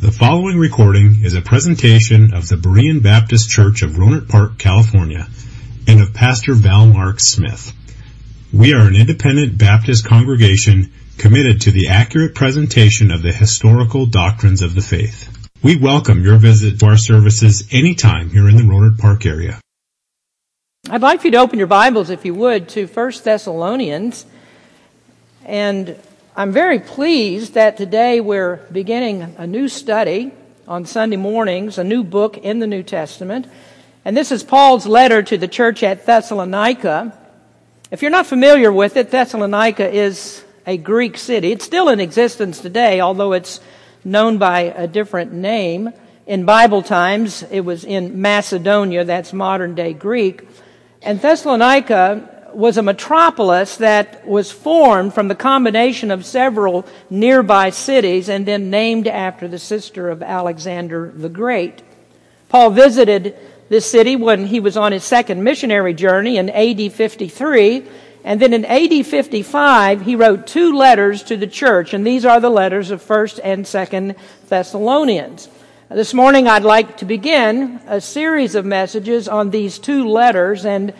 The following recording is a presentation of the Berean Baptist Church of Rohnert Park, California, and of Pastor Val Mark Smith. We are an independent Baptist congregation committed to the accurate presentation of the historical doctrines of the faith. We welcome your visit to our services anytime here in the Rohnert Park area. I'd like you to open your Bibles, if you would, to 1 Thessalonians. And I'm very pleased that today we're beginning a new study on Sunday mornings, a new book in the New Testament. And this is Paul's letter to the church at Thessalonica. If you're not familiar with it, Thessalonica is a Greek city. It's still in existence today, although it's known by a different name. In Bible times, it was in Macedonia, that's modern day Greek. And Thessalonica was a metropolis that was formed from the combination of several nearby cities and then named after the sister of Alexander the Great. Paul visited this city when he was on his second missionary journey in AD 53. And then in AD 55, he wrote two letters to the church, and these are the letters of 1st and 2nd Thessalonians. This morning, I'd like to begin a series of messages on these two letters, and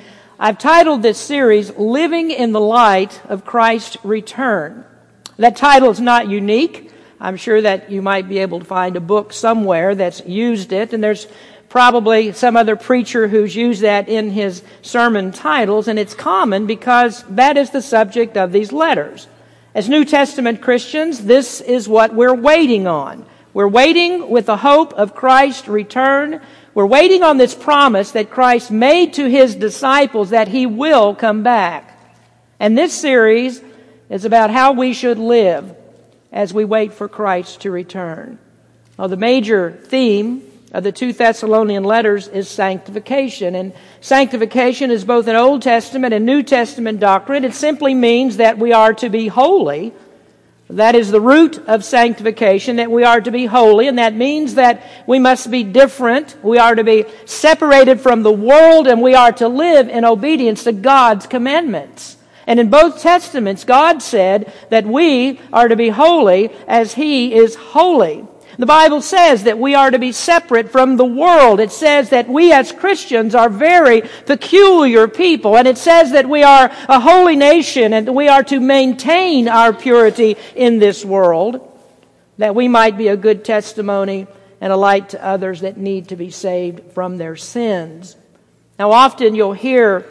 I've titled this series, Living in the Light of Christ's Return. That title is not unique. I'm sure that you might be able to find a book somewhere that's used it, and there's probably some other preacher who's used that in his sermon titles, and it's common because that is the subject of these letters. As New Testament Christians, this is what we're waiting on. We're waiting with the hope of Christ's return we're waiting on this promise that Christ made to his disciples that he will come back. And this series is about how we should live as we wait for Christ to return. Well, the major theme of the two Thessalonian letters is sanctification. And sanctification is both an Old Testament and New Testament doctrine. It simply means that we are to be holy that is the root of sanctification, that we are to be holy, and that means that we must be different. We are to be separated from the world, and we are to live in obedience to God's commandments. And in both Testaments, God said that we are to be holy as He is holy. The Bible says that we are to be separate from the world. It says that we as Christians are very peculiar people. And it says that we are a holy nation and we are to maintain our purity in this world, that we might be a good testimony and a light to others that need to be saved from their sins. Now, often you'll hear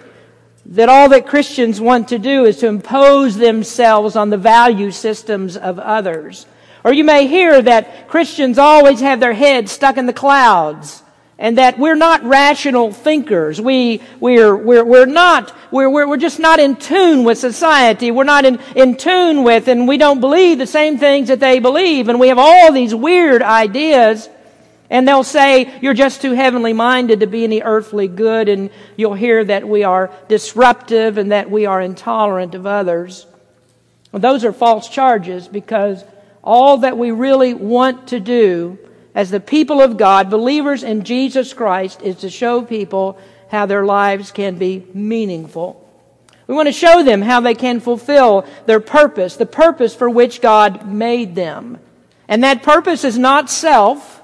that all that Christians want to do is to impose themselves on the value systems of others. Or you may hear that Christians always have their heads stuck in the clouds and that we're not rational thinkers. We, we're, we're, we're not, we're, we're, we're just not in tune with society. We're not in, in tune with, and we don't believe the same things that they believe. And we have all these weird ideas. And they'll say, you're just too heavenly minded to be any earthly good. And you'll hear that we are disruptive and that we are intolerant of others. Well, those are false charges because all that we really want to do as the people of God, believers in Jesus Christ, is to show people how their lives can be meaningful. We want to show them how they can fulfill their purpose, the purpose for which God made them. And that purpose is not self.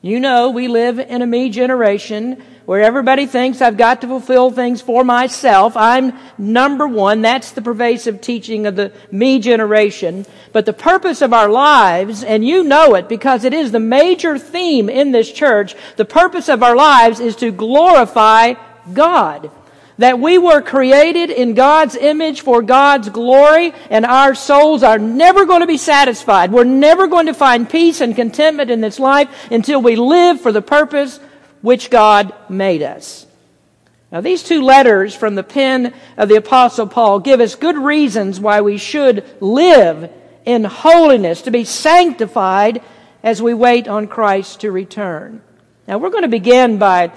You know, we live in a me generation where everybody thinks I've got to fulfill things for myself. I'm number one. That's the pervasive teaching of the me generation. But the purpose of our lives, and you know it because it is the major theme in this church, the purpose of our lives is to glorify God that we were created in God's image for God's glory, and our souls are never going to be satisfied. We're never going to find peace and contentment in this life until we live for the purpose which God made us. Now, these two letters from the pen of the Apostle Paul give us good reasons why we should live in holiness, to be sanctified as we wait on Christ to return. Now, we're going to begin by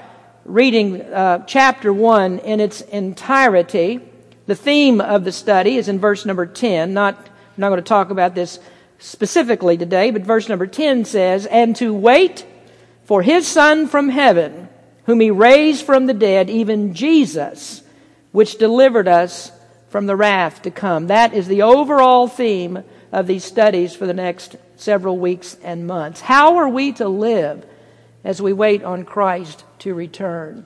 reading uh, chapter 1 in its entirety. The theme of the study is in verse number 10. Not, I'm not going to talk about this specifically today, but verse number 10 says, And to wait for his Son from heaven, whom he raised from the dead, even Jesus, which delivered us from the wrath to come. That is the overall theme of these studies for the next several weeks and months. How are we to live as we wait on Christ to return?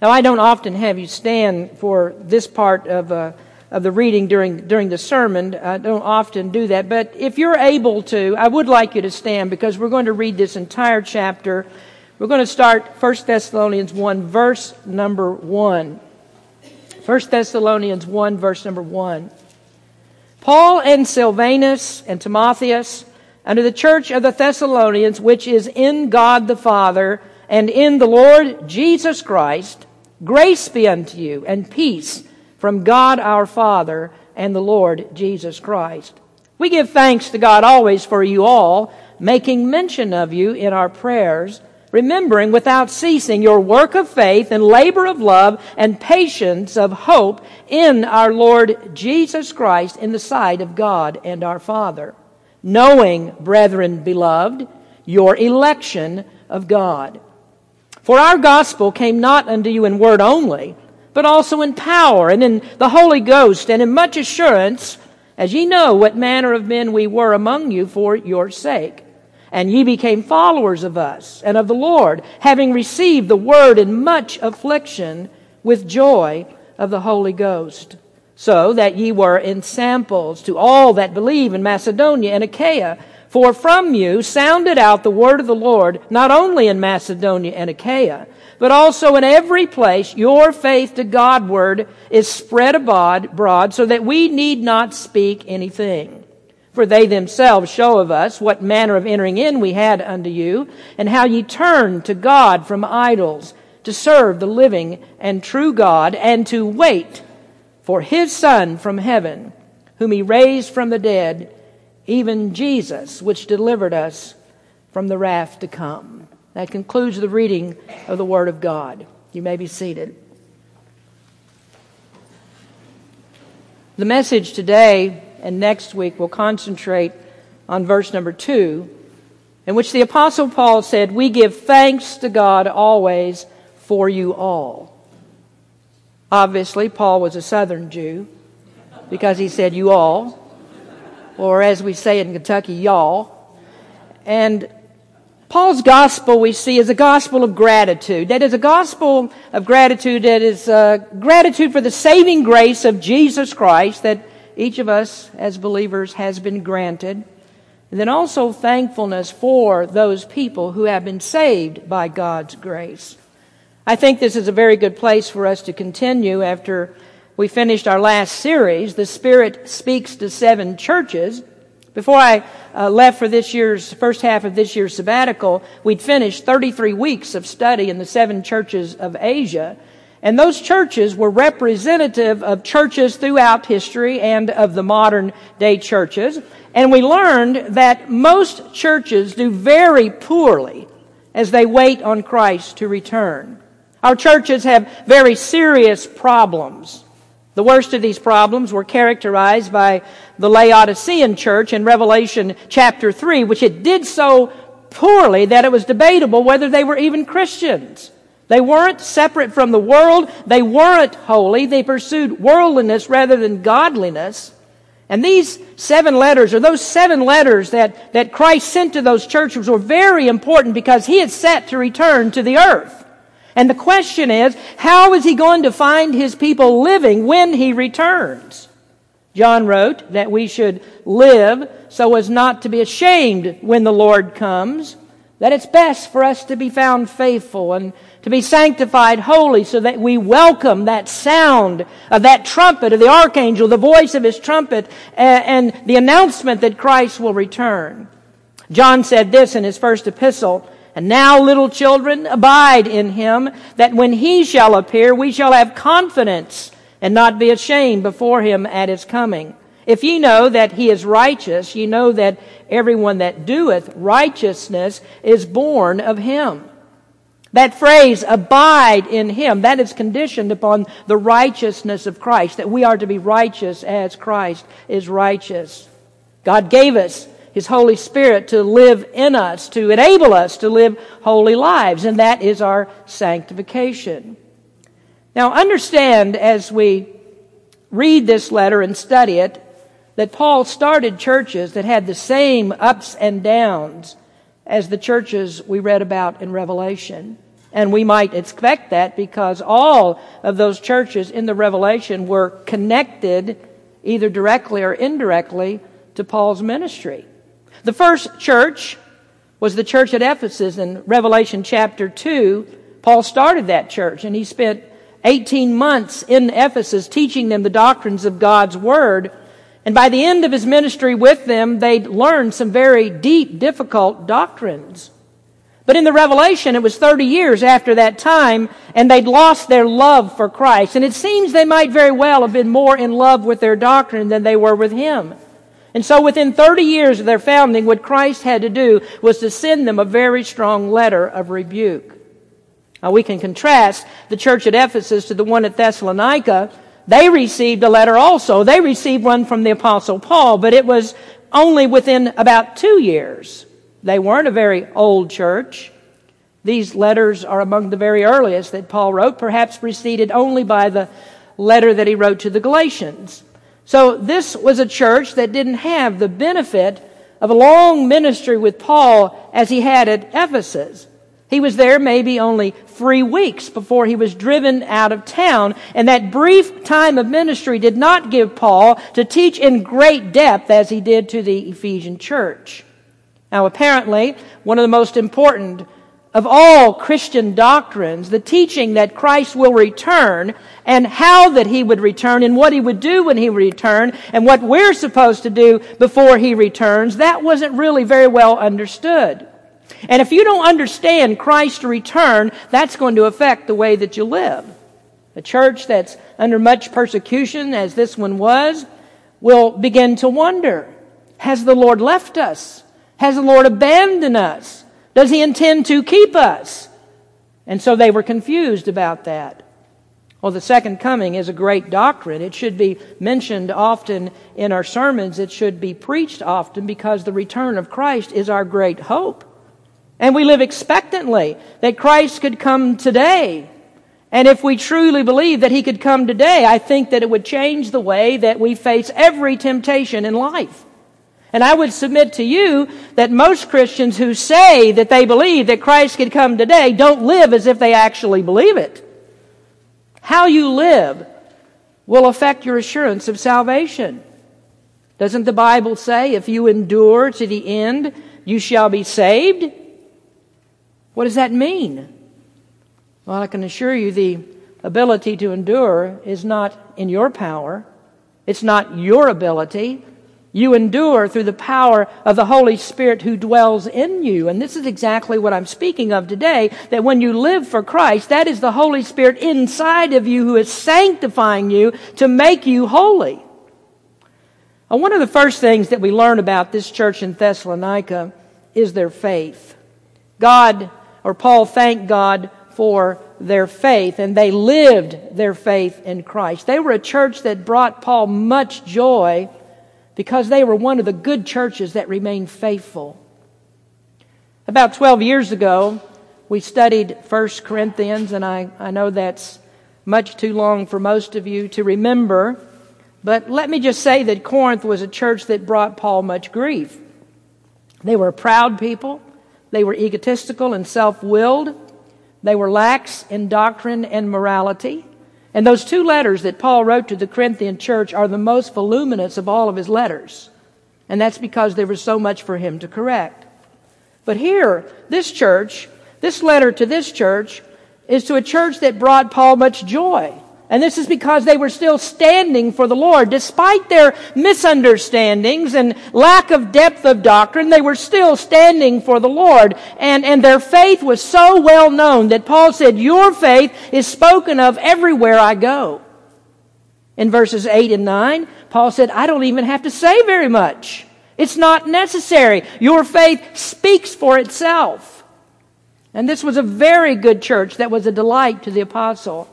Now, I don't often have you stand for this part of, uh, of the reading during, during the sermon. I don't often do that. But if you're able to, I would like you to stand because we're going to read this entire chapter. We're going to start 1 Thessalonians 1, verse number 1. 1 Thessalonians 1, verse number 1. Paul and Silvanus and Timotheus, unto the church of the Thessalonians, which is in God the Father and in the Lord Jesus Christ, Grace be unto you and peace from God our Father and the Lord Jesus Christ. We give thanks to God always for you all, making mention of you in our prayers, remembering without ceasing your work of faith and labor of love and patience of hope in our Lord Jesus Christ in the sight of God and our Father. Knowing, brethren beloved, your election of God. For our gospel came not unto you in word only, but also in power and in the Holy Ghost and in much assurance, as ye know what manner of men we were among you for your sake. And ye became followers of us and of the Lord, having received the word in much affliction with joy of the Holy Ghost. So that ye were ensamples to all that believe in Macedonia and Achaia. For from you sounded out the word of the Lord, not only in Macedonia and Achaia, but also in every place your faith to Godward is spread abroad, so that we need not speak anything. For they themselves show of us what manner of entering in we had unto you, and how ye turned to God from idols, to serve the living and true God, and to wait for his Son from heaven, whom he raised from the dead, even Jesus, which delivered us from the wrath to come. That concludes the reading of the Word of God. You may be seated. The message today and next week will concentrate on verse number two, in which the Apostle Paul said, We give thanks to God always for you all. Obviously, Paul was a southern Jew because he said, You all or as we say in Kentucky, y'all. And Paul's gospel we see is a gospel of gratitude. That is a gospel of gratitude that is uh, gratitude for the saving grace of Jesus Christ that each of us as believers has been granted. And then also thankfulness for those people who have been saved by God's grace. I think this is a very good place for us to continue after we finished our last series, The Spirit Speaks to Seven Churches. Before I uh, left for this year's, first half of this year's sabbatical, we'd finished 33 weeks of study in the seven churches of Asia. And those churches were representative of churches throughout history and of the modern day churches. And we learned that most churches do very poorly as they wait on Christ to return. Our churches have very serious problems. The worst of these problems were characterized by the Laodicean church in Revelation chapter 3, which it did so poorly that it was debatable whether they were even Christians. They weren't separate from the world. They weren't holy. They pursued worldliness rather than godliness. And these seven letters, or those seven letters that, that Christ sent to those churches, were very important because he had set to return to the earth. And the question is, how is he going to find his people living when he returns? John wrote that we should live so as not to be ashamed when the Lord comes, that it's best for us to be found faithful and to be sanctified holy so that we welcome that sound of that trumpet of the archangel, the voice of his trumpet, and the announcement that Christ will return. John said this in his first epistle, and now, little children, abide in him, that when he shall appear, we shall have confidence and not be ashamed before him at his coming. If ye know that he is righteous, ye know that everyone that doeth righteousness is born of him. That phrase, abide in him, that is conditioned upon the righteousness of Christ, that we are to be righteous as Christ is righteous. God gave us his Holy Spirit to live in us, to enable us to live holy lives, and that is our sanctification. Now, understand as we read this letter and study it that Paul started churches that had the same ups and downs as the churches we read about in Revelation. And we might expect that because all of those churches in the Revelation were connected either directly or indirectly to Paul's ministry. The first church was the church at Ephesus in Revelation chapter 2. Paul started that church and he spent 18 months in Ephesus teaching them the doctrines of God's Word. And by the end of his ministry with them, they'd learned some very deep, difficult doctrines. But in the Revelation, it was 30 years after that time, and they'd lost their love for Christ. And it seems they might very well have been more in love with their doctrine than they were with Him. And so within 30 years of their founding, what Christ had to do was to send them a very strong letter of rebuke. Now we can contrast the church at Ephesus to the one at Thessalonica. They received a letter also. They received one from the apostle Paul, but it was only within about two years. They weren't a very old church. These letters are among the very earliest that Paul wrote, perhaps preceded only by the letter that he wrote to the Galatians. So this was a church that didn't have the benefit of a long ministry with Paul as he had at Ephesus. He was there maybe only three weeks before he was driven out of town, and that brief time of ministry did not give Paul to teach in great depth as he did to the Ephesian church. Now, apparently, one of the most important of all Christian doctrines, the teaching that Christ will return and how that he would return and what he would do when he returned and what we're supposed to do before he returns, that wasn't really very well understood. And if you don't understand Christ's return, that's going to affect the way that you live. A church that's under much persecution, as this one was, will begin to wonder, has the Lord left us? Has the Lord abandoned us? Does he intend to keep us? And so they were confused about that. Well, the second coming is a great doctrine. It should be mentioned often in our sermons. It should be preached often because the return of Christ is our great hope. And we live expectantly that Christ could come today. And if we truly believe that He could come today, I think that it would change the way that we face every temptation in life. And I would submit to you that most Christians who say that they believe that Christ could come today don't live as if they actually believe it. How you live will affect your assurance of salvation. Doesn't the Bible say, if you endure to the end, you shall be saved? What does that mean? Well, I can assure you the ability to endure is not in your power. It's not your ability. You endure through the power of the Holy Spirit who dwells in you. And this is exactly what I'm speaking of today, that when you live for Christ, that is the Holy Spirit inside of you who is sanctifying you to make you holy. One of the first things that we learn about this church in Thessalonica is their faith. God, or Paul thanked God for their faith, and they lived their faith in Christ. They were a church that brought Paul much joy because they were one of the good churches that remained faithful. About 12 years ago, we studied 1 Corinthians, and I, I know that's much too long for most of you to remember, but let me just say that Corinth was a church that brought Paul much grief. They were a proud people, they were egotistical and self willed, they were lax in doctrine and morality. And those two letters that Paul wrote to the Corinthian church are the most voluminous of all of his letters. And that's because there was so much for him to correct. But here, this church, this letter to this church, is to a church that brought Paul much joy. And this is because they were still standing for the Lord. Despite their misunderstandings and lack of depth of doctrine, they were still standing for the Lord. And, and their faith was so well known that Paul said, Your faith is spoken of everywhere I go. In verses 8 and 9, Paul said, I don't even have to say very much. It's not necessary. Your faith speaks for itself. And this was a very good church that was a delight to the apostle.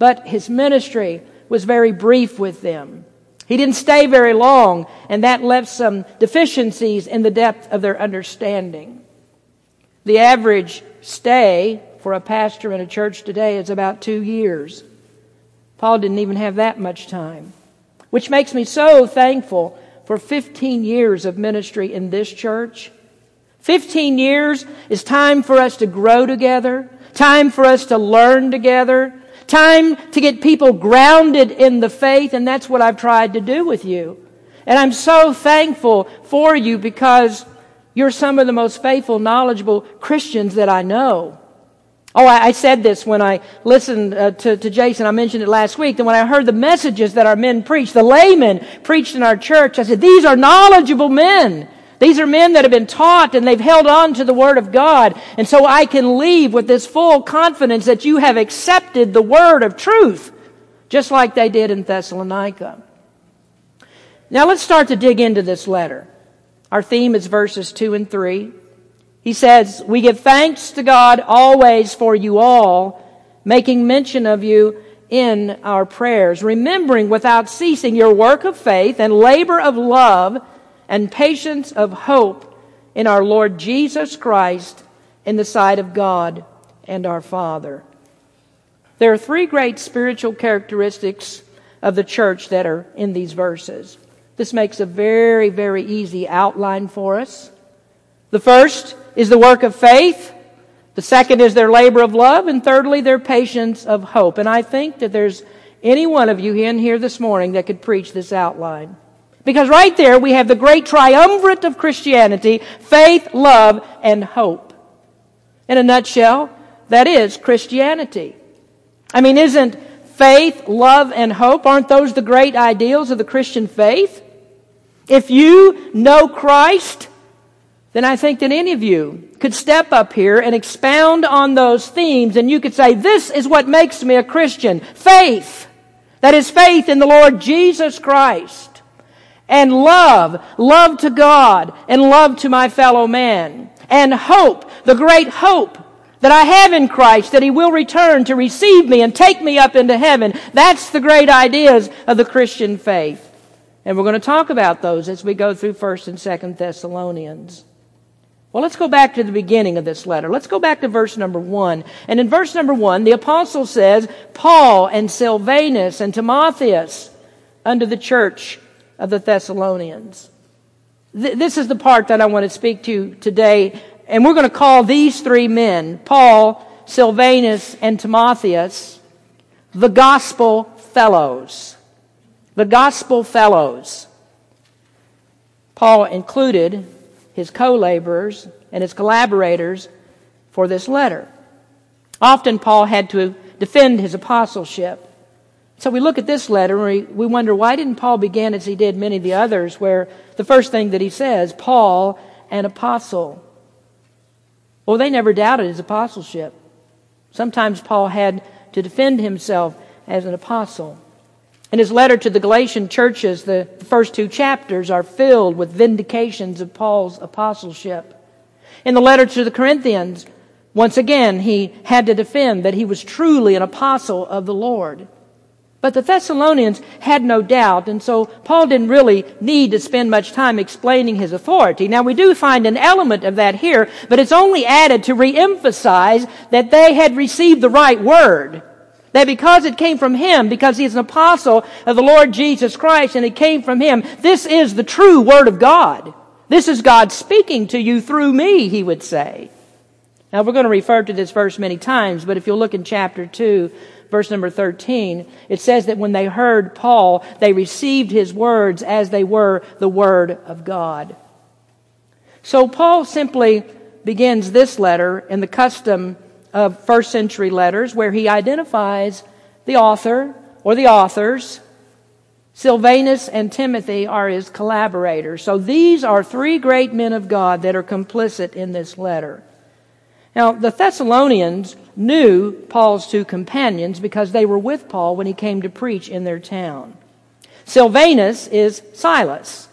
But his ministry was very brief with them. He didn't stay very long, and that left some deficiencies in the depth of their understanding. The average stay for a pastor in a church today is about two years. Paul didn't even have that much time. which makes me so thankful for 15 years of ministry in this church. 15 years is time for us to grow together, time for us to learn together, time to get people grounded in the faith, and that's what I've tried to do with you. And I'm so thankful for you because you're some of the most faithful, knowledgeable Christians that I know. Oh, I, I said this when I listened uh, to, to Jason. I mentioned it last week. And when I heard the messages that our men preached, the laymen preached in our church, I said, these are knowledgeable men. These are men that have been taught and they've held on to the Word of God. And so I can leave with this full confidence that you have accepted the Word of truth, just like they did in Thessalonica. Now let's start to dig into this letter. Our theme is verses 2 and 3. He says, We give thanks to God always for you all, making mention of you in our prayers, remembering without ceasing your work of faith and labor of love and patience of hope in our Lord Jesus Christ in the sight of God and our Father. There are three great spiritual characteristics of the church that are in these verses. This makes a very, very easy outline for us. The first is the work of faith. The second is their labor of love. And thirdly, their patience of hope. And I think that there's any one of you in here this morning that could preach this outline. Because right there we have the great triumvirate of Christianity faith, love, and hope. In a nutshell, that is Christianity. I mean, isn't faith, love, and hope, aren't those the great ideals of the Christian faith? If you know Christ, then I think that any of you could step up here and expound on those themes and you could say, this is what makes me a Christian. Faith. That is faith in the Lord Jesus Christ. And love. Love to God and love to my fellow man. And hope. The great hope that I have in Christ that He will return to receive me and take me up into heaven. That's the great ideas of the Christian faith. And we're going to talk about those as we go through 1st and 2nd Thessalonians. Well, let's go back to the beginning of this letter. Let's go back to verse number one. And in verse number one, the apostle says, Paul and Silvanus and Timotheus unto the church of the Thessalonians. Th- this is the part that I want to speak to today. And we're going to call these three men, Paul, Silvanus, and Timotheus, the gospel fellows. The gospel fellows. Paul included his co laborers, and his collaborators for this letter. Often Paul had to defend his apostleship. So we look at this letter and we, we wonder why didn't Paul begin as he did many of the others, where the first thing that he says, Paul, an apostle. Well, they never doubted his apostleship. Sometimes Paul had to defend himself as an apostle. In his letter to the Galatian churches, the first two chapters are filled with vindications of Paul's apostleship. In the letter to the Corinthians, once again, he had to defend that he was truly an apostle of the Lord. But the Thessalonians had no doubt, and so Paul didn't really need to spend much time explaining his authority. Now we do find an element of that here, but it's only added to reemphasize that they had received the right word. That because it came from him, because he's an apostle of the Lord Jesus Christ and it came from him, this is the true word of God. This is God speaking to you through me, he would say. Now we're going to refer to this verse many times, but if you'll look in chapter 2, verse number 13, it says that when they heard Paul, they received his words as they were the word of God. So Paul simply begins this letter in the custom of first century letters where he identifies the author or the authors. Silvanus and Timothy are his collaborators. So these are three great men of God that are complicit in this letter. Now, the Thessalonians knew Paul's two companions because they were with Paul when he came to preach in their town. Silvanus is Silas.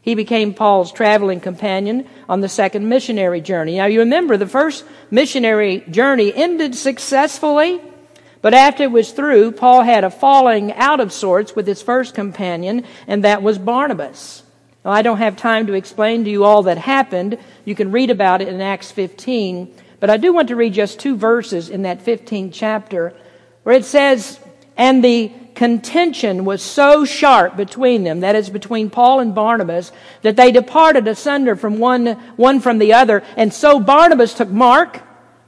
He became Paul's traveling companion on the second missionary journey. Now you remember the first missionary journey ended successfully, but after it was through, Paul had a falling out of sorts with his first companion, and that was Barnabas. Now, I don't have time to explain to you all that happened. You can read about it in Acts 15, but I do want to read just two verses in that 15th chapter where it says, And the contention was so sharp between them, that is between Paul and Barnabas, that they departed asunder from one, one from the other. And so Barnabas took Mark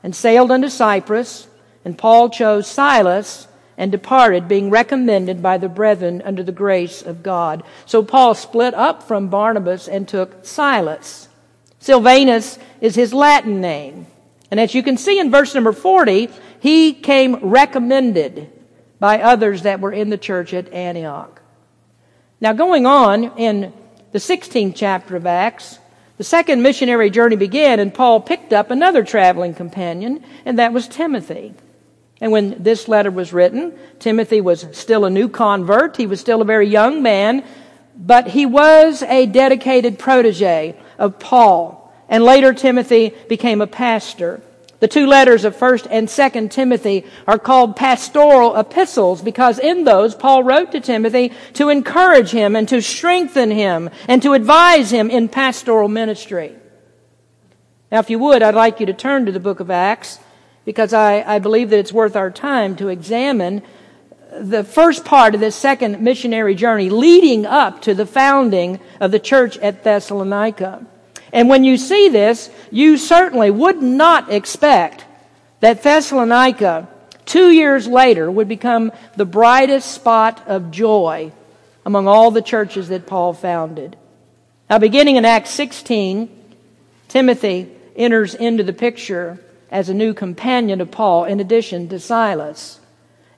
and sailed unto Cyprus, and Paul chose Silas and departed, being recommended by the brethren under the grace of God. So Paul split up from Barnabas and took Silas. Silvanus is his Latin name. And as you can see in verse number 40, he came recommended by others that were in the church at Antioch. Now, going on in the 16th chapter of Acts, the second missionary journey began, and Paul picked up another traveling companion, and that was Timothy. And when this letter was written, Timothy was still a new convert. He was still a very young man, but he was a dedicated protege of Paul. And later, Timothy became a pastor. The two letters of 1st and 2nd Timothy are called pastoral epistles because in those Paul wrote to Timothy to encourage him and to strengthen him and to advise him in pastoral ministry. Now, if you would, I'd like you to turn to the book of Acts because I, I believe that it's worth our time to examine the first part of this second missionary journey leading up to the founding of the church at Thessalonica. And when you see this, you certainly would not expect that Thessalonica, two years later, would become the brightest spot of joy among all the churches that Paul founded. Now, beginning in Acts 16, Timothy enters into the picture as a new companion of Paul in addition to Silas.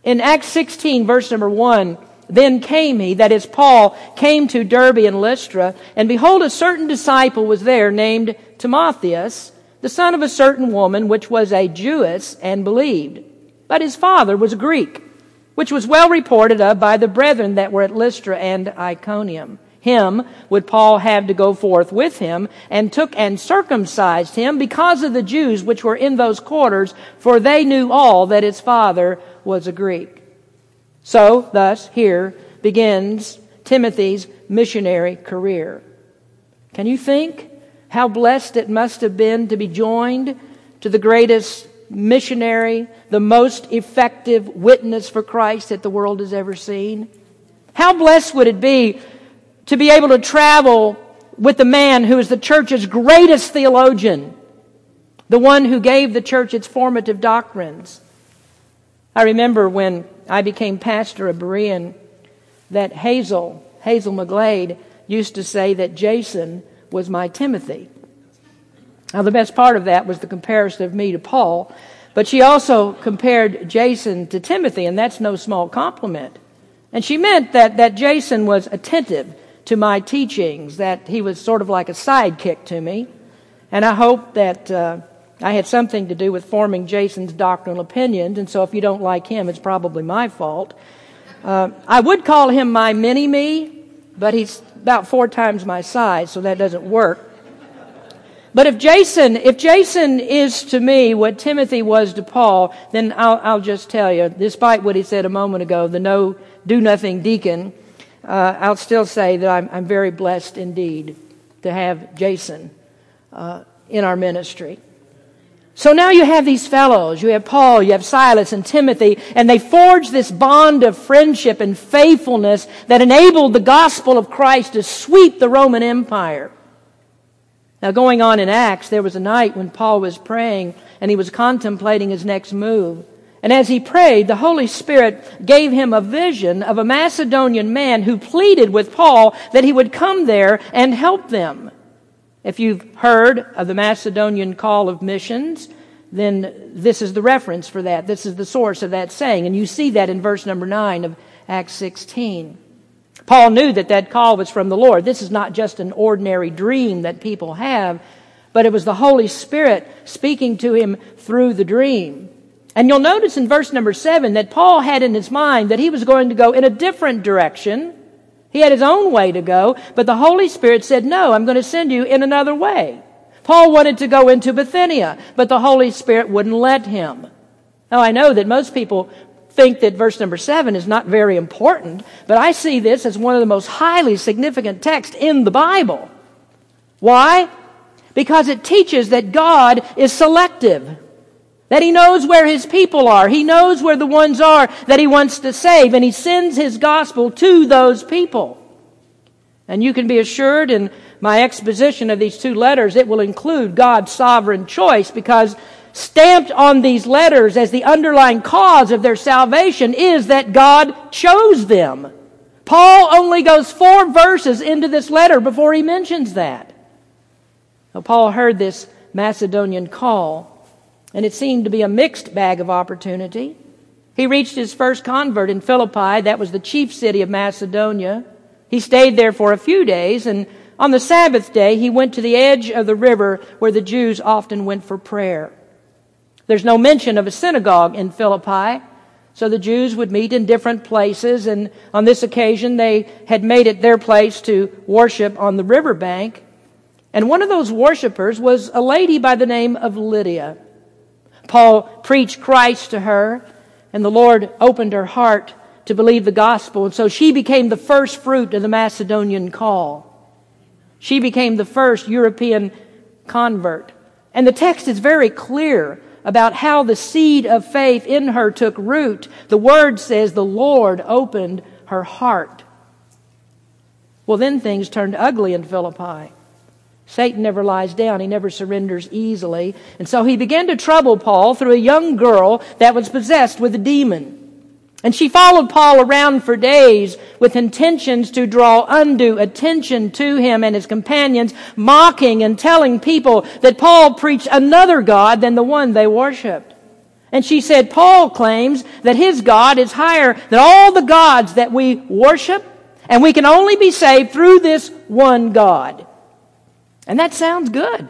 In Acts 16, verse number 1, then came he, that is, Paul, came to Derbe and Lystra, and behold, a certain disciple was there named Timotheus, the son of a certain woman, which was a Jewess, and believed. But his father was a Greek, which was well reported of by the brethren that were at Lystra and Iconium. Him would Paul have to go forth with him, and took and circumcised him because of the Jews which were in those quarters, for they knew all that his father was a Greek. So, thus, here begins Timothy's missionary career. Can you think how blessed it must have been to be joined to the greatest missionary, the most effective witness for Christ that the world has ever seen? How blessed would it be to be able to travel with the man who is the church's greatest theologian, the one who gave the church its formative doctrines? I remember when I became pastor of Berean that Hazel, Hazel McGlade, used to say that Jason was my Timothy. Now, the best part of that was the comparison of me to Paul, but she also compared Jason to Timothy, and that's no small compliment. And she meant that, that Jason was attentive to my teachings, that he was sort of like a sidekick to me. And I hope that uh, I had something to do with forming Jason's doctrinal opinions, and so if you don't like him, it's probably my fault. Uh, I would call him my mini me, but he's about four times my size, so that doesn't work. But if Jason, if Jason is to me what Timothy was to Paul, then I'll, I'll just tell you, despite what he said a moment ago, the no do nothing deacon, uh, I'll still say that I'm, I'm, very blessed indeed to have Jason uh, in our ministry. So now you have these fellows. You have Paul, you have Silas and Timothy, and they forged this bond of friendship and faithfulness that enabled the gospel of Christ to sweep the Roman Empire. Now, going on in Acts, there was a night when Paul was praying and he was contemplating his next move. And as he prayed, the Holy Spirit gave him a vision of a Macedonian man who pleaded with Paul that he would come there and help them. If you've heard of the Macedonian call of missions, then this is the reference for that. This is the source of that saying. And you see that in verse number 9 of Acts 16. Paul knew that that call was from the Lord. This is not just an ordinary dream that people have, but it was the Holy Spirit speaking to him through the dream. And you'll notice in verse number 7 that Paul had in his mind that he was going to go in a different direction he had his own way to go, but the Holy Spirit said, no, I'm going to send you in another way. Paul wanted to go into Bithynia, but the Holy Spirit wouldn't let him. Now I know that most people think that verse number seven is not very important, but I see this as one of the most highly significant texts in the Bible. Why? Because it teaches that God is selective. That he knows where his people are. He knows where the ones are that he wants to save, and he sends his gospel to those people. And you can be assured in my exposition of these two letters, it will include God's sovereign choice because stamped on these letters as the underlying cause of their salvation is that God chose them. Paul only goes four verses into this letter before he mentions that. Now, Paul heard this Macedonian call, and it seemed to be a mixed bag of opportunity. He reached his first convert in Philippi, that was the chief city of Macedonia. He stayed there for a few days, and on the Sabbath day, he went to the edge of the river where the Jews often went for prayer. There's no mention of a synagogue in Philippi, so the Jews would meet in different places, and on this occasion, they had made it their place to worship on the riverbank. And one of those worshippers was a lady by the name of Lydia. Paul preached Christ to her, and the Lord opened her heart to believe the gospel. And so she became the first fruit of the Macedonian call. She became the first European convert. And the text is very clear about how the seed of faith in her took root. The word says the Lord opened her heart. Well, then things turned ugly in Philippi. Satan never lies down. He never surrenders easily. And so he began to trouble Paul through a young girl that was possessed with a demon. And she followed Paul around for days with intentions to draw undue attention to him and his companions, mocking and telling people that Paul preached another God than the one they worshiped. And she said, Paul claims that his God is higher than all the gods that we worship, and we can only be saved through this one God. And that sounds good.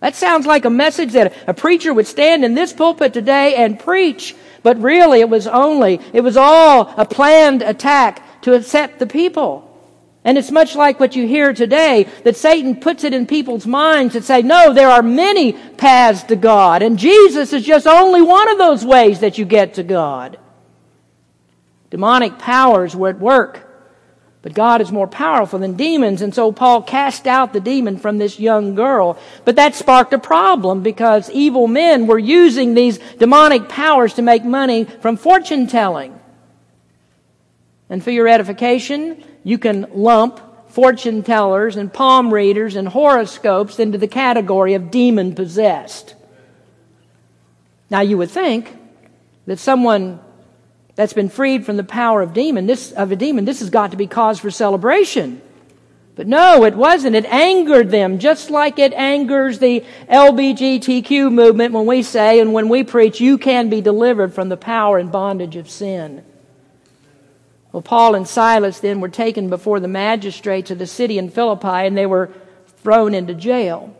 That sounds like a message that a preacher would stand in this pulpit today and preach but really, it was only, it was all a planned attack to upset the people. And it's much like what you hear today, that Satan puts it in people's minds that say, no, there are many paths to God, and Jesus is just only one of those ways that you get to God. Demonic powers were at work but God is more powerful than demons. And so Paul cast out the demon from this young girl. But that sparked a problem because evil men were using these demonic powers to make money from fortune telling. And for your edification, you can lump fortune tellers and palm readers and horoscopes into the category of demon possessed. Now you would think that someone that's been freed from the power of demon, this of a demon, this has got to be cause for celebration. But no, it wasn't. It angered them, just like it angers the LBGTQ movement when we say and when we preach, you can be delivered from the power and bondage of sin. Well, Paul and Silas then were taken before the magistrates of the city in Philippi and they were thrown into jail.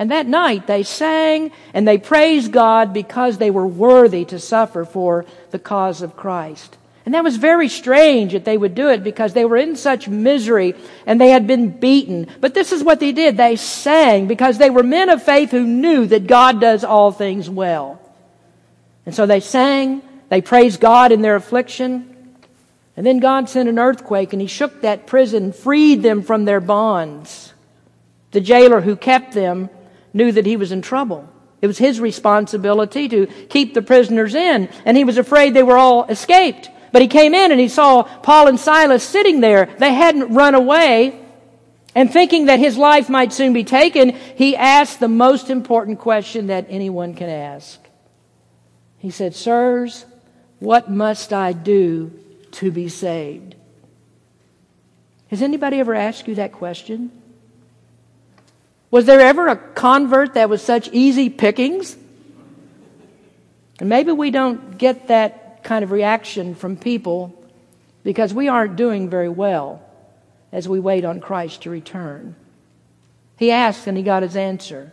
And that night they sang and they praised God because they were worthy to suffer for the cause of Christ. And that was very strange that they would do it because they were in such misery and they had been beaten. But this is what they did. They sang because they were men of faith who knew that God does all things well. And so they sang, they praised God in their affliction. And then God sent an earthquake and he shook that prison, freed them from their bonds. The jailer who kept them knew that he was in trouble. It was his responsibility to keep the prisoners in, and he was afraid they were all escaped. But he came in and he saw Paul and Silas sitting there. They hadn't run away. And thinking that his life might soon be taken, he asked the most important question that anyone can ask. He said, Sirs, what must I do to be saved? Has anybody ever asked you that question? Was there ever a convert that was such easy pickings? And maybe we don't get that kind of reaction from people because we aren't doing very well as we wait on Christ to return. He asked and he got his answer.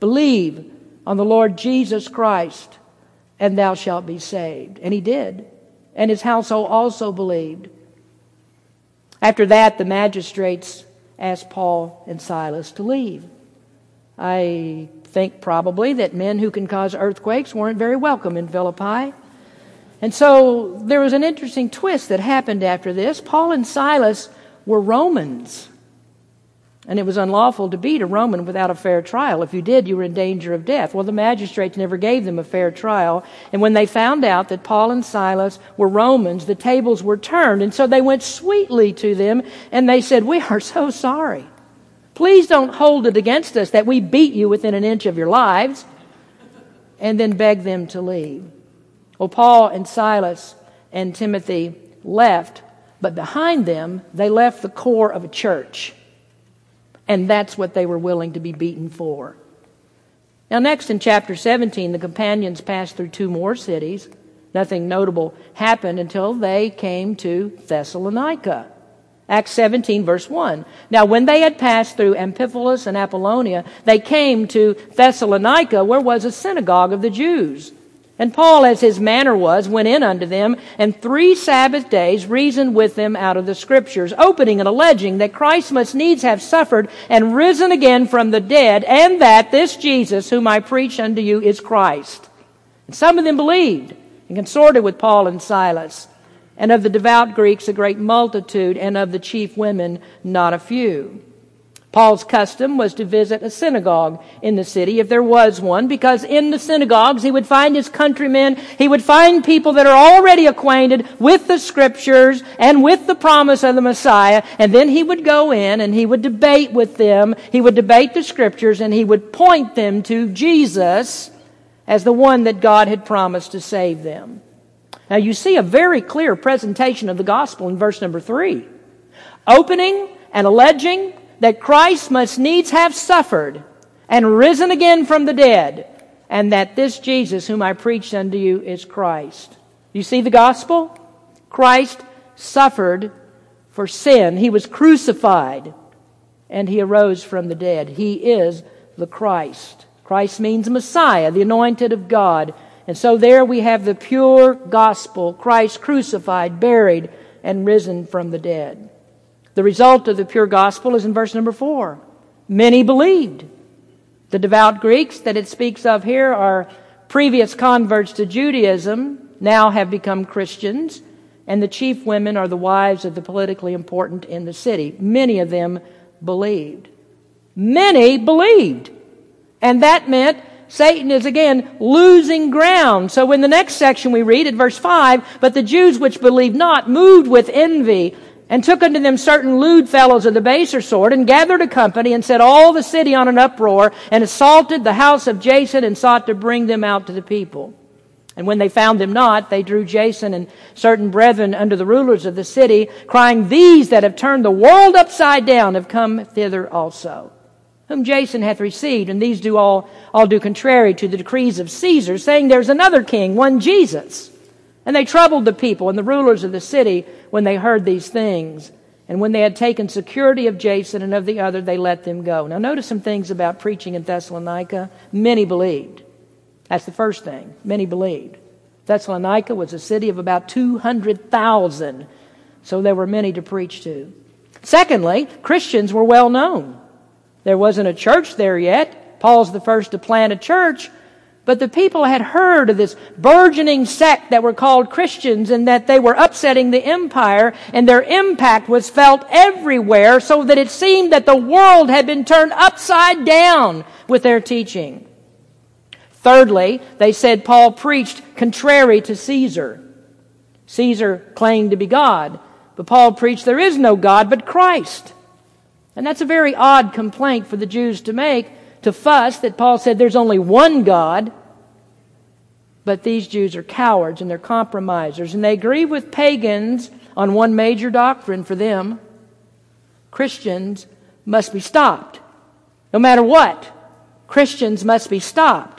Believe on the Lord Jesus Christ and thou shalt be saved. And he did. And his household also believed. After that, the magistrates asked Paul and Silas to leave. I think probably that men who can cause earthquakes weren't very welcome in Philippi. And so there was an interesting twist that happened after this. Paul and Silas were Romans. And it was unlawful to beat a Roman without a fair trial. If you did, you were in danger of death. Well, the magistrates never gave them a fair trial. And when they found out that Paul and Silas were Romans, the tables were turned. And so they went sweetly to them and they said, We are so sorry. Please don't hold it against us that we beat you within an inch of your lives. And then begged them to leave. Well, Paul and Silas and Timothy left, but behind them, they left the core of a church. And that's what they were willing to be beaten for. Now, next in chapter 17, the companions passed through two more cities. Nothing notable happened until they came to Thessalonica. Acts 17, verse 1. Now, when they had passed through Amphipolis and Apollonia, they came to Thessalonica, where was a synagogue of the Jews. And Paul, as his manner was, went in unto them, and three Sabbath days reasoned with them out of the Scriptures, opening and alleging that Christ must needs have suffered and risen again from the dead, and that this Jesus, whom I preach unto you, is Christ. And some of them believed, and consorted with Paul and Silas, and of the devout Greeks a great multitude, and of the chief women not a few. Paul's custom was to visit a synagogue in the city, if there was one, because in the synagogues he would find his countrymen, he would find people that are already acquainted with the scriptures and with the promise of the Messiah, and then he would go in and he would debate with them, he would debate the scriptures, and he would point them to Jesus as the one that God had promised to save them. Now you see a very clear presentation of the gospel in verse number three. Opening and alleging that Christ must needs have suffered and risen again from the dead, and that this Jesus whom I preached unto you is Christ. You see the gospel? Christ suffered for sin. He was crucified and he arose from the dead. He is the Christ. Christ means Messiah, the anointed of God. And so there we have the pure gospel Christ crucified, buried, and risen from the dead. The result of the pure gospel is in verse number four. Many believed. The devout Greeks that it speaks of here are previous converts to Judaism, now have become Christians, and the chief women are the wives of the politically important in the city. Many of them believed. Many believed. And that meant Satan is again losing ground. So in the next section we read at verse 5, but the Jews which believed not moved with envy and took unto them certain lewd fellows of the baser sort, and gathered a company, and set all the city on an uproar, and assaulted the house of Jason, and sought to bring them out to the people. And when they found them not, they drew Jason and certain brethren unto the rulers of the city, crying, These that have turned the world upside down have come thither also. Whom Jason hath received, and these do all, all do contrary to the decrees of Caesar, saying there's another king, one Jesus. And they troubled the people and the rulers of the city when they heard these things. And when they had taken security of Jason and of the other, they let them go. Now, notice some things about preaching in Thessalonica. Many believed. That's the first thing. Many believed. Thessalonica was a city of about 200,000, so there were many to preach to. Secondly, Christians were well known. There wasn't a church there yet. Paul's the first to plant a church, but the people had heard of this burgeoning sect that were called Christians and that they were upsetting the empire and their impact was felt everywhere so that it seemed that the world had been turned upside down with their teaching. Thirdly, they said Paul preached contrary to Caesar. Caesar claimed to be God, but Paul preached there is no God but Christ. And that's a very odd complaint for the Jews to make to fuss that Paul said there's only one God. But these Jews are cowards and they're compromisers, and they agree with pagans on one major doctrine for them Christians must be stopped. No matter what, Christians must be stopped.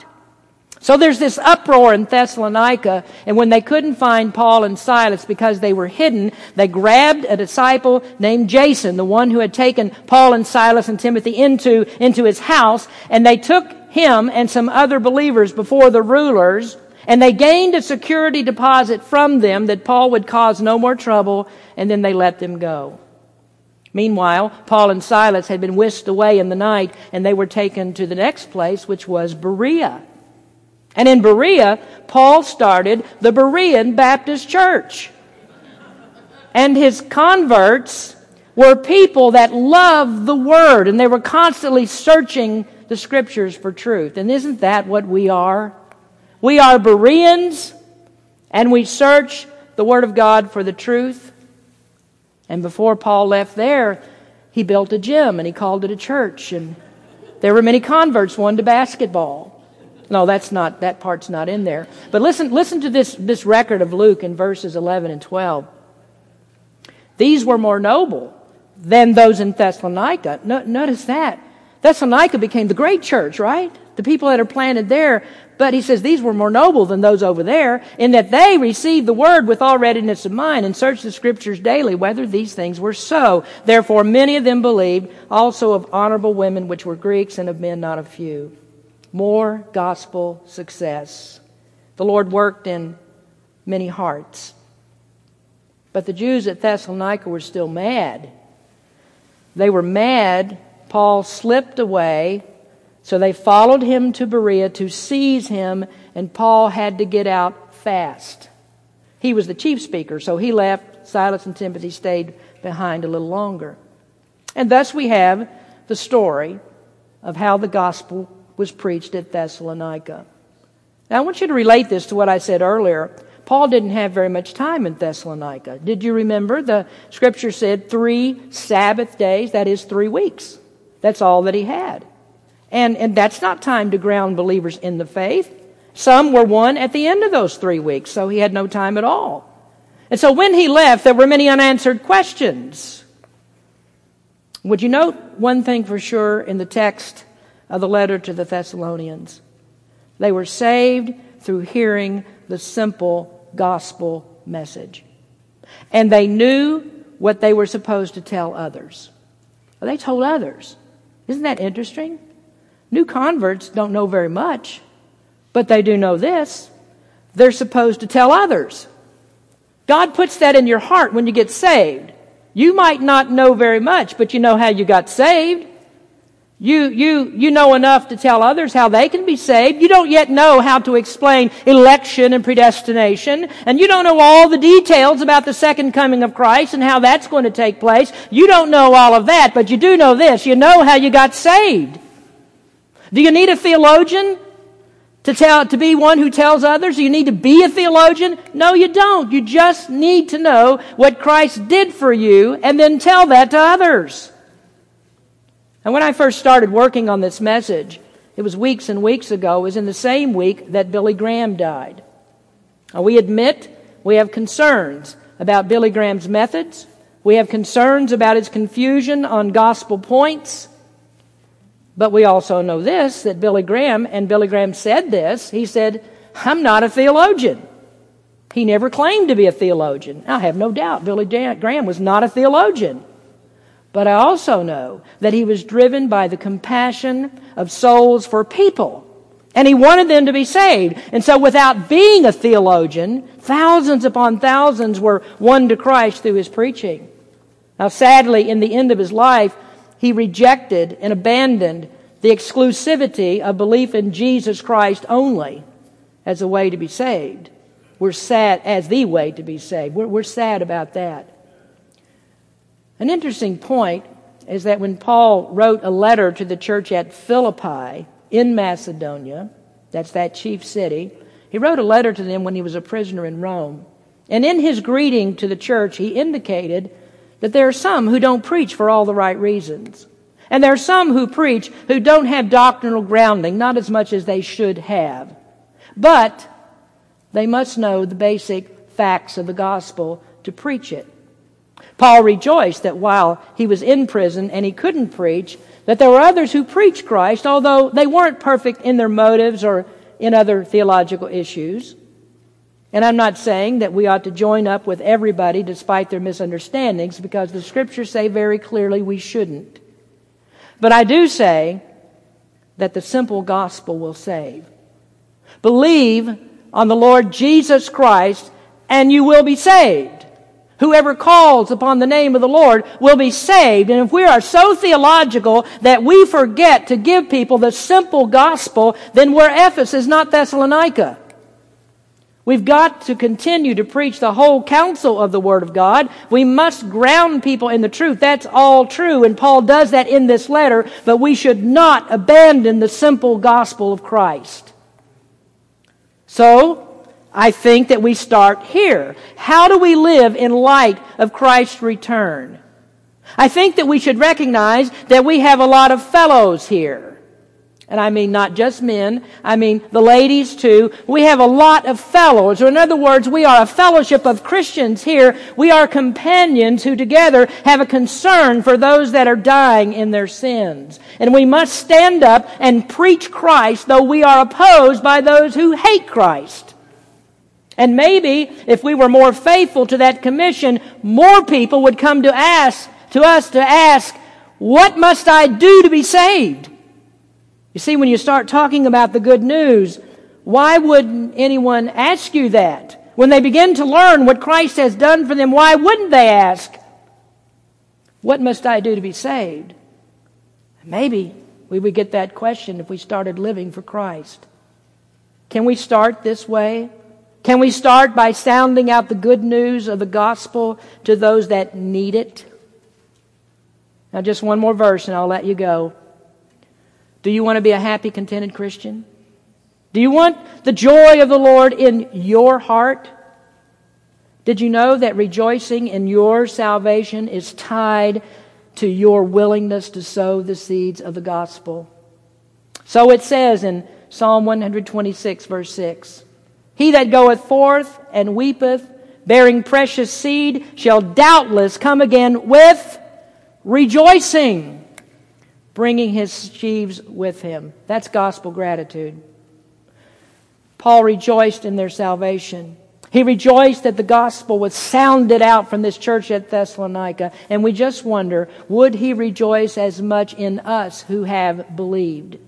So there's this uproar in Thessalonica, and when they couldn't find Paul and Silas because they were hidden, they grabbed a disciple named Jason, the one who had taken Paul and Silas and Timothy into, into his house, and they took him and some other believers before the rulers, and they gained a security deposit from them that Paul would cause no more trouble, and then they let them go. Meanwhile, Paul and Silas had been whisked away in the night, and they were taken to the next place, which was Berea. And in Berea, Paul started the Berean Baptist Church. And his converts were people that loved the Word and they were constantly searching the Scriptures for truth. And isn't that what we are? We are Bereans and we search the Word of God for the truth. And before Paul left there, he built a gym and he called it a church. And there were many converts, won to basketball. No, that's not, that part's not in there. But listen, listen to this, this record of Luke in verses 11 and 12. These were more noble than those in Thessalonica. No, notice that. Thessalonica became the great church, right? The people that are planted there. But he says these were more noble than those over there in that they received the word with all readiness of mind and searched the scriptures daily whether these things were so. Therefore many of them believed also of honorable women which were Greeks and of men not a few more gospel success. The Lord worked in many hearts. But the Jews at Thessalonica were still mad. They were mad. Paul slipped away, so they followed him to Berea to seize him, and Paul had to get out fast. He was the chief speaker, so he left. Silas and Timothy stayed behind a little longer. And thus we have the story of how the gospel was preached at Thessalonica. Now, I want you to relate this to what I said earlier. Paul didn't have very much time in Thessalonica. Did you remember? The scripture said three Sabbath days, that is three weeks. That's all that he had. And, and that's not time to ground believers in the faith. Some were won at the end of those three weeks, so he had no time at all. And so when he left, there were many unanswered questions. Would you note one thing for sure in the text? Of the letter to the Thessalonians. They were saved through hearing the simple gospel message. And they knew what they were supposed to tell others. They told others. Isn't that interesting? New converts don't know very much, but they do know this. They're supposed to tell others. God puts that in your heart when you get saved. You might not know very much, but you know how you got saved. You, you, you know enough to tell others how they can be saved. You don't yet know how to explain election and predestination. And you don't know all the details about the second coming of Christ and how that's going to take place. You don't know all of that, but you do know this. You know how you got saved. Do you need a theologian to tell, to be one who tells others? You need to be a theologian? No, you don't. You just need to know what Christ did for you and then tell that to others. And when I first started working on this message, it was weeks and weeks ago, it was in the same week that Billy Graham died. Now, we admit we have concerns about Billy Graham's methods. We have concerns about his confusion on gospel points. But we also know this that Billy Graham, and Billy Graham said this, he said, I'm not a theologian. He never claimed to be a theologian. I have no doubt Billy Graham was not a theologian. But I also know that he was driven by the compassion of souls for people. And he wanted them to be saved. And so without being a theologian, thousands upon thousands were won to Christ through his preaching. Now sadly, in the end of his life, he rejected and abandoned the exclusivity of belief in Jesus Christ only as a way to be saved. We're sad as the way to be saved. We're, we're sad about that. An interesting point is that when Paul wrote a letter to the church at Philippi in Macedonia, that's that chief city, he wrote a letter to them when he was a prisoner in Rome. And in his greeting to the church, he indicated that there are some who don't preach for all the right reasons. And there are some who preach who don't have doctrinal grounding, not as much as they should have. But they must know the basic facts of the gospel to preach it. Paul rejoiced that while he was in prison and he couldn't preach, that there were others who preached Christ, although they weren't perfect in their motives or in other theological issues. And I'm not saying that we ought to join up with everybody despite their misunderstandings, because the scriptures say very clearly we shouldn't. But I do say that the simple gospel will save. Believe on the Lord Jesus Christ and you will be saved. Whoever calls upon the name of the Lord will be saved. And if we are so theological that we forget to give people the simple gospel, then we're Ephesus, not Thessalonica. We've got to continue to preach the whole counsel of the Word of God. We must ground people in the truth. That's all true, and Paul does that in this letter, but we should not abandon the simple gospel of Christ. So, I think that we start here. How do we live in light of Christ's return? I think that we should recognize that we have a lot of fellows here. And I mean not just men, I mean the ladies too. We have a lot of fellows, or in other words, we are a fellowship of Christians here. We are companions who together have a concern for those that are dying in their sins. And we must stand up and preach Christ, though we are opposed by those who hate Christ. And maybe if we were more faithful to that commission, more people would come to ask, to us to ask, what must I do to be saved? You see, when you start talking about the good news, why wouldn't anyone ask you that? When they begin to learn what Christ has done for them, why wouldn't they ask, What must I do to be saved? Maybe we would get that question if we started living for Christ. Can we start this way? Can we start by sounding out the good news of the gospel to those that need it? Now, just one more verse and I'll let you go. Do you want to be a happy, contented Christian? Do you want the joy of the Lord in your heart? Did you know that rejoicing in your salvation is tied to your willingness to sow the seeds of the gospel? So it says in Psalm 126, verse 6 He that goeth forth and weepeth, bearing precious seed, shall doubtless come again with rejoicing bringing his sheaves with him. That's gospel gratitude. Paul rejoiced in their salvation. He rejoiced that the gospel was sounded out from this church at Thessalonica. And we just wonder, would he rejoice as much in us who have believed?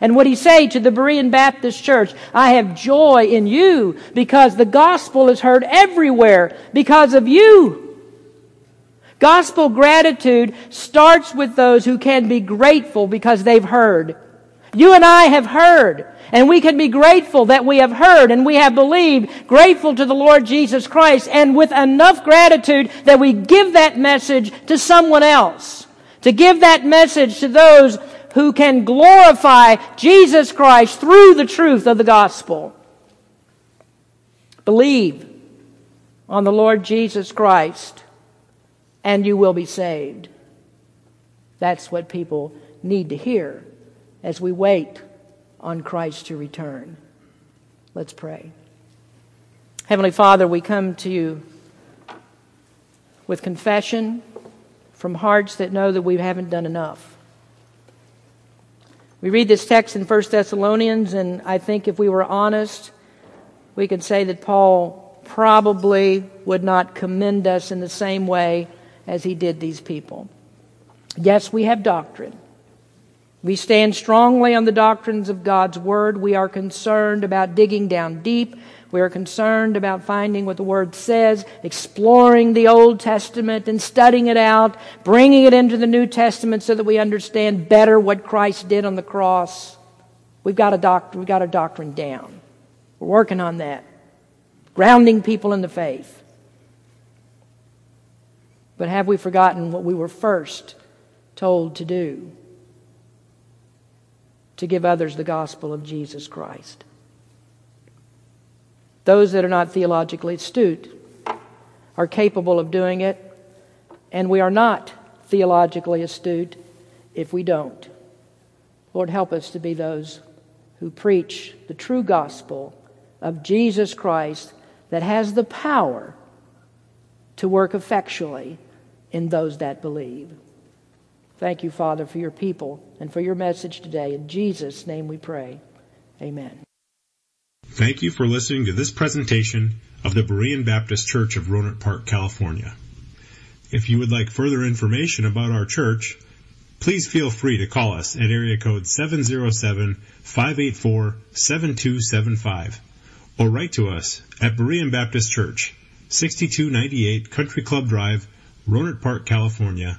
And what he say to the Berean Baptist Church, I have joy in you because the gospel is heard everywhere because of you. Gospel gratitude starts with those who can be grateful because they've heard. You and I have heard, and we can be grateful that we have heard and we have believed, grateful to the Lord Jesus Christ, and with enough gratitude that we give that message to someone else. To give that message to those who can glorify Jesus Christ through the truth of the gospel. Believe on the Lord Jesus Christ and you will be saved. That's what people need to hear as we wait on Christ to return. Let's pray. Heavenly Father, we come to you with confession from hearts that know that we haven't done enough. We read this text in 1 Thessalonians, and I think if we were honest, we could say that Paul probably would not commend us in the same way as he did these people. Yes, we have doctrine. We stand strongly on the doctrines of God's Word. We are concerned about digging down deep. We are concerned about finding what the Word says, exploring the Old Testament and studying it out, bringing it into the New Testament so that we understand better what Christ did on the cross. We've got a doctrine, we've got our doctrine down. We're working on that. Grounding people in the faith. But have we forgotten what we were first told to do? To give others the gospel of Jesus Christ. Those that are not theologically astute are capable of doing it, and we are not theologically astute if we don't. Lord, help us to be those who preach the true gospel of Jesus Christ that has the power to work effectually in those that believe. Thank you, Father, for your people and for your message today. In Jesus' name we pray. Amen. Thank you for listening to this presentation of the Berean Baptist Church of Rohnert Park, California. If you would like further information about our church, please feel free to call us at area code 707-584-7275 or write to us at Berean Baptist Church, 6298 Country Club Drive, Rohnert Park, California,